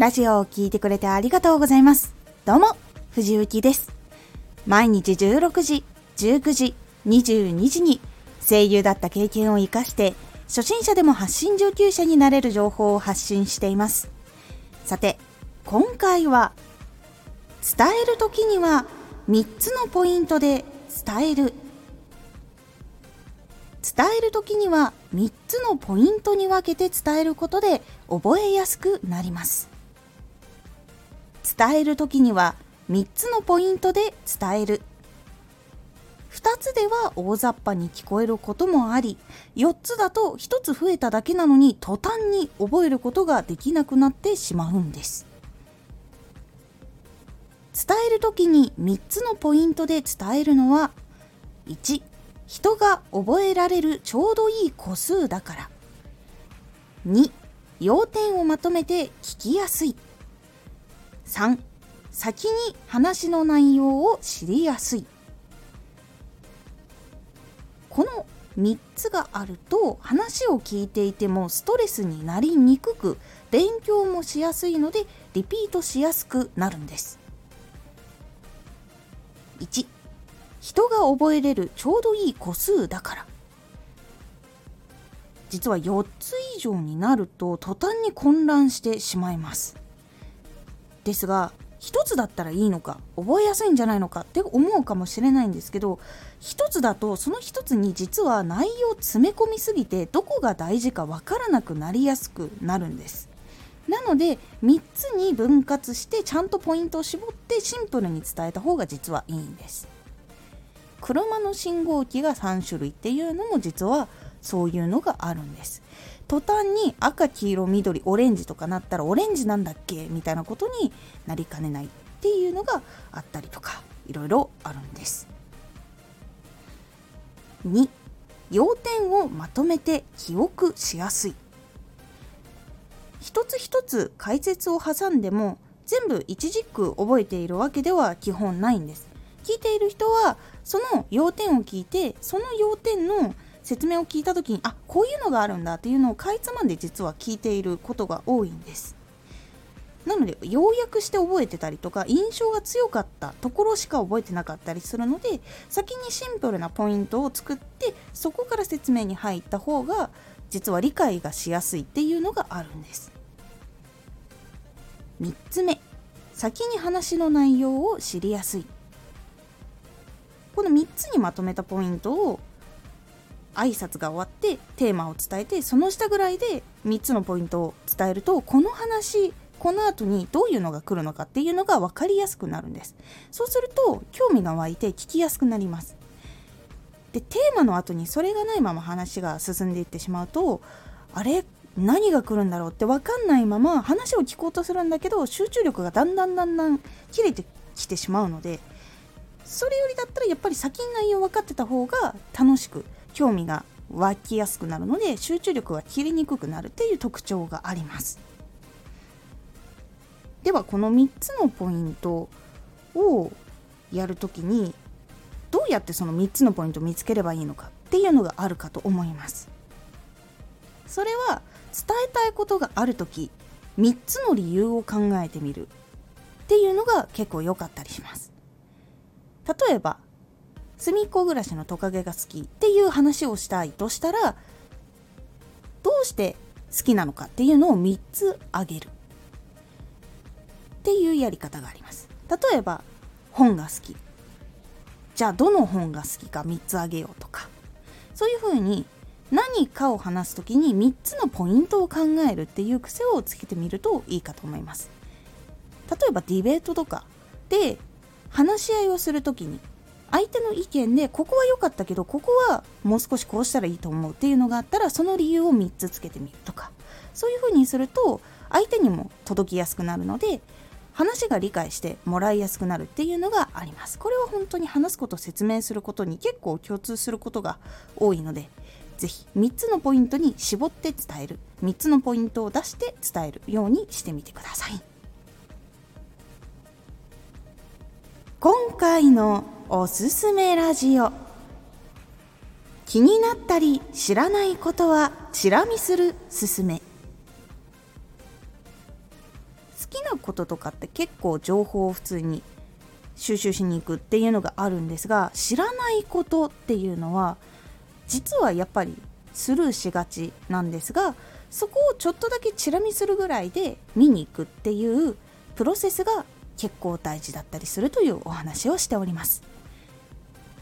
ラジオを聴いてくれてありがとうございます。どうも、藤幸です。毎日16時、19時、22時に声優だった経験を活かして初心者でも発信上級者になれる情報を発信しています。さて、今回は伝える時には3つのポイントで伝える伝える時には3つのポイントに分けて伝えることで覚えやすくなります伝える時には3つのポイントで伝える。2つでは大雑把に聞こえることもあり4つだと1つ増えただけなのに途端に覚えることができなくなってしまうんです。伝える時に3つのポイントで伝えるのは1人が覚えられるちょうどいい個数だから。2要点をまとめて聞きやすい。3先に話の内容を知りやすい。この3つがあると話を聞いていてもストレスになりにくく勉強もしやすいのでリピートしやすくなるんです。1人が覚えれるちょうどいい個数だから。実は4つ以上になると途端に混乱してしまいます。ですが1つだったらいいのか覚えやすいんじゃないのかって思うかもしれないんですけど1つだとその1つに実は内容詰め込みすぎてどこが大事かわからなくなりやすくなるんです。なので3つに分割してちゃんとポイントを絞ってシンプルに伝えた方が実はいいんです。車の信号機が3種類っていうのも実はそういうのがあるんです。途端に赤黄色緑オレンジとかなったらオレンジなんだっけみたいなことになりかねないっていうのがあったりとかいろいろあるんです。2要点をまとめて記憶しやすい。一つ一つ解説を挟んでも全部一軸覚えているわけでは基本ないんです。聞いている人はその要点を聞いてその要点の説明を聞いた時にあこういうのがあるんだっていうのをかいつまんで実は聞いていることが多いんです。なので要約して覚えてたりとか印象が強かったところしか覚えてなかったりするので先にシンプルなポイントを作ってそこから説明に入った方が実は理解がしやすいっていうのがあるんです。3つ目。先に話の内容を知りやすい。この3つにまとめたポイントを挨拶が終わってテーマを伝えてその下ぐらいで3つのポイントを伝えるとこの話この後にどういうのが来るのかっていうのが分かりやすくなるんです。そうすると興味が湧いて聞きやすくなります。でテーマの後にそれがないまま話が進んでいってしまうとあれ？何が来るんだろうって分かんないまま話を聞こうとするんだけど集中力がだんだんだんだん切れてきてしまうのでそれよりだったらやっぱり先に内容分かってた方が楽しく興味が湧きやすくなるので集中力が切れにくくなるっていう特徴があります。ではこの3つのポイントをやるときにどうやってその3つのポイントを見つければいいのかっていうのがあるかと思います。それは伝えたいことがある時3つの理由を考えてみるっていうのが結構良かったりします。例えば隅っこ暮らしのトカゲが好きっていう話をしたいとしたらどうして好きなのかっていうのを3つあげる。っていうやり方があります。例えば本が好き。じゃあどの本が好きか3つあげようとか。そういうふうに何かを話す時に3つのポイントを考えるっていう癖をつけてみるといいかと思います。例えばディベートとかで話し合いをする時に相手の意見でここは良かったけどここはもう少しこうしたらいいと思うっていうのがあったらその理由を3つつけてみるとか。そういうふうにすると相手にも届きやすくなるので話が理解してもらいやすくなるっていうのがあります。これは本当に話すこと説明することに結構共通することが多いのでぜひ3つのポイントに絞って伝える。3つのポイントを出して伝えるようにしてみてください。今回のおすすめラジオ。気になったり知らないことはチラ見するすすめ。好きなこととかって結構情報を普通に収集しに行くっていうのがあるんですが知らないことっていうのは実はやっぱりスルーしがちなんですがそこをちょっとだけチラ見するぐらいで見に行くっていうプロセスが結構大事だったりするというお話をしております。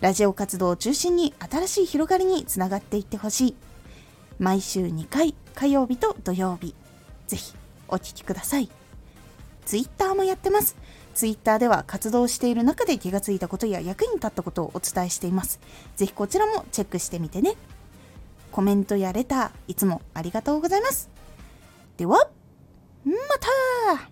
ラジオ活動を中心に新しい広がりにつながっていってほしい。毎週2回火曜日と土曜日。ぜひお聴きください。ツイッターもやってます。ツイッターでは活動している中で気がついたことや役に立ったことをお伝えしています。ぜひこちらもチェックしてみてね。コメントやレターいつもありがとうございます。ではまた!